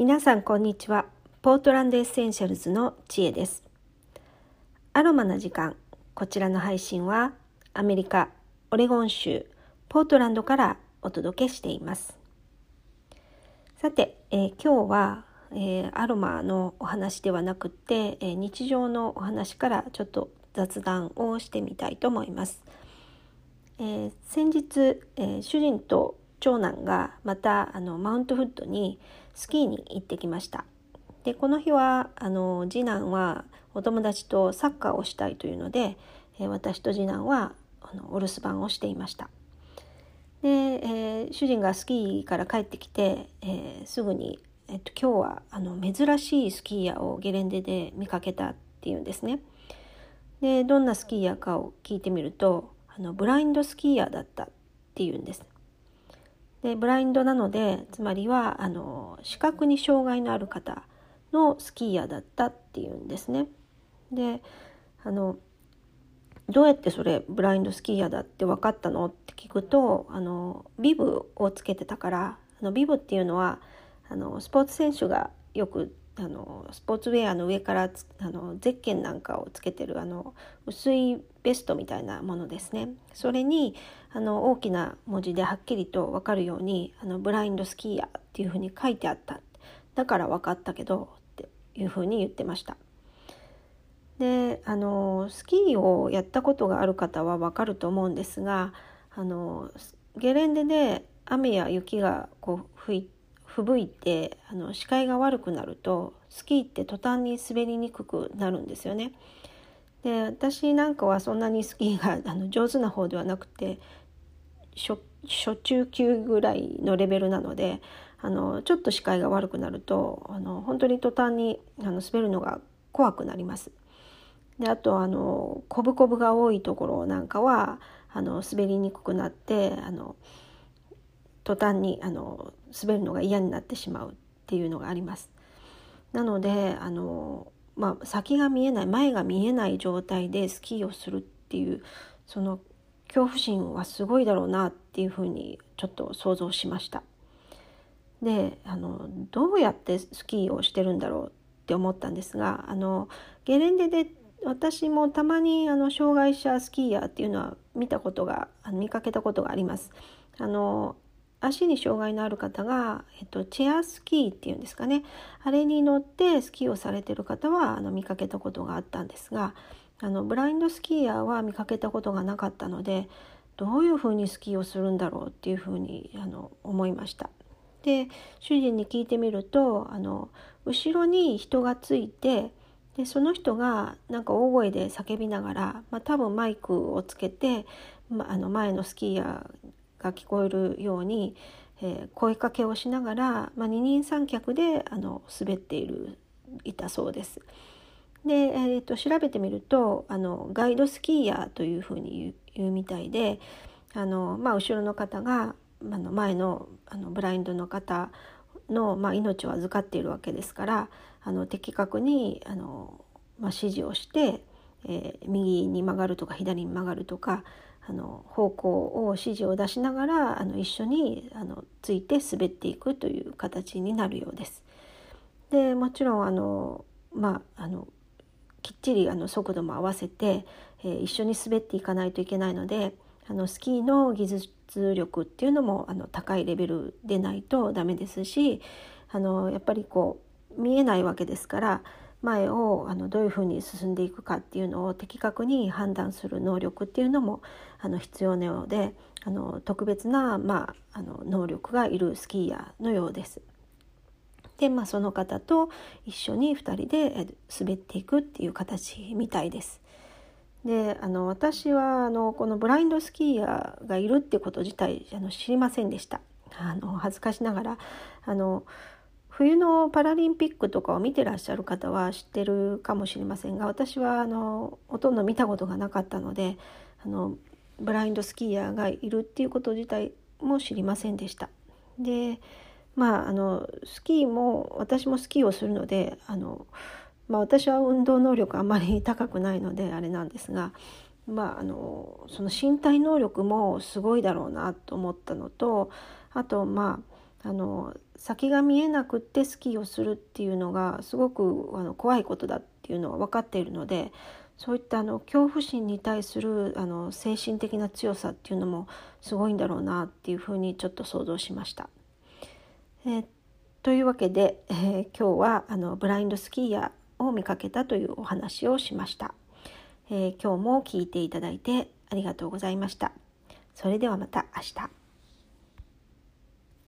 皆さんこんにちは。ポートランドエッセンシャルズの知恵です。アロマな時間。こちらの配信はアメリカオレゴン州ポートランドからお届けしています。さて、えー、今日は、えー、アロマのお話ではなくて、えー、日常のお話からちょっと雑談をしてみたいと思います、え先日、え主人と長男がまたあのマウントフットにスキーに行ってきました。でこの日はあの次男はお友達とサッカーをしたいというので、え私と次男はあのお留守番をしていました。で、えー、主人がスキーから帰ってきて、えー、すぐに、えっと、今日はあの珍しいスキーヤーをゲレンデで見かけたっていうんですね。でどんなスキーヤーかを聞いてみるとあのブラインドスキーヤーだったっていうんです。でブラインドなのでつまりはあの視覚に障害のある方のスキーヤーだったっていうんですね。であのどうやってそれブラインドスキーヤーだって分かったのって聞くとあのビブをつけてたからあのビブっていうのはあのスポーツ選手がよくあのスポーツウェアの上からあのゼッケンなんかをつけてるあの薄いベストみたいなものですね。それにあの大きな文字ではっきりと分かるようにあのブラインドスキーヤーっていうふうに書いてあった。だから分かったけどっていうふうに言ってました。であのスキーをやったことがある方は分かると思うんですがあのゲレンデで雨や雪がこう吹いて吹雪いてあの視界が悪くなるとスキーって途端に滑りにくくなるんですよね。で私なんかはそんなにスキーがあの上手な方ではなくて初中級ぐらいのレベルなのであのちょっと視界が悪くなるとあの本当に途端にあの滑るのが怖くなります。であとあのコブコブが多いところなんかはあの滑りにくくなってあの途端にあの滑るのが嫌になってしまうっていうのがあります。なのであの、まあ、先が見えない前が見えない状態でスキーをするっていうその恐怖心はすごいだろうなっていうふうにちょっと想像しました。であのどうやってスキーをしてるんだろうって思ったんですがあのゲレンデで私もたまにあの障害者スキーヤーっていうのは見たことが見かけたことがあります。あの足に障害のある方が、えっと、チェアスキーっていうんですかねあれに乗ってスキーをされてる方はあの見かけたことがあったんですがあのブラインドスキーヤーは見かけたことがなかったのでどういうふうにスキーをするんだろうっていうふうにあの思いました。で主人に聞いてみるとあの後ろに人がついてでその人がなんか大声で叫びながら、まあ、多分マイクをつけて、まあの前のスキーヤーが聞こえるように、えー、声かけをしながら、まあ、二人三脚であの滑っているいたそうです。で、えーと、調べてみるとあのガイドスキーヤーというふうに言うみたいであの、まあ、後ろの方があの前のあのブラインドの方の、まあ、命を預かっているわけですからあの的確にあの、まあ、指示をして、えー、右に曲がるとか左に曲がるとかあの方向を指示を出しながらあの一緒にあのついて滑っていくという形になるようです。でもちろんあの、まあ、あのきっちりあの速度も合わせて、えー、一緒に滑っていかないといけないのであのスキーの技術力っていうのもあの高いレベルでないとダメですしあのやっぱりこう見えないわけですから前をあのどういうふうに進んでいくかっていうのを的確に判断する能力っていうのもあの必要なようであの特別な、まあ、あの能力がいるスキーヤーのようです。で、まあ、その方と一緒に2人で滑っていくっていう形みたいです。であの私はあのこのブラインドスキーヤーがいるってこと自体あの知りませんでした。あの恥ずかしながらあの冬のパラリンピックとかを見てらっしゃる方は知ってるかもしれませんが私はあのほとんど見たことがなかったのであのブラインドスキーヤーがいるっていうこと自体も知りませんでした。でまああのスキーも私もスキーをするのであの、まあ、私は運動能力あまり高くないのであれなんですが、まあ、あのその身体能力もすごいだろうなと思ったのとあとまああの先が見えなくってスキーをするっていうのがすごくあの怖いことだっていうのは分かっているのでそういったあの恐怖心に対するあの精神的な強さっていうのもすごいんだろうなっていうふうにちょっと想像しました。えー、というわけで、えー、今日はあのブラインドスキーヤーを見かけたというお話をしました。えー、今日も聞いていただいてありがとうございました。それではまた明日。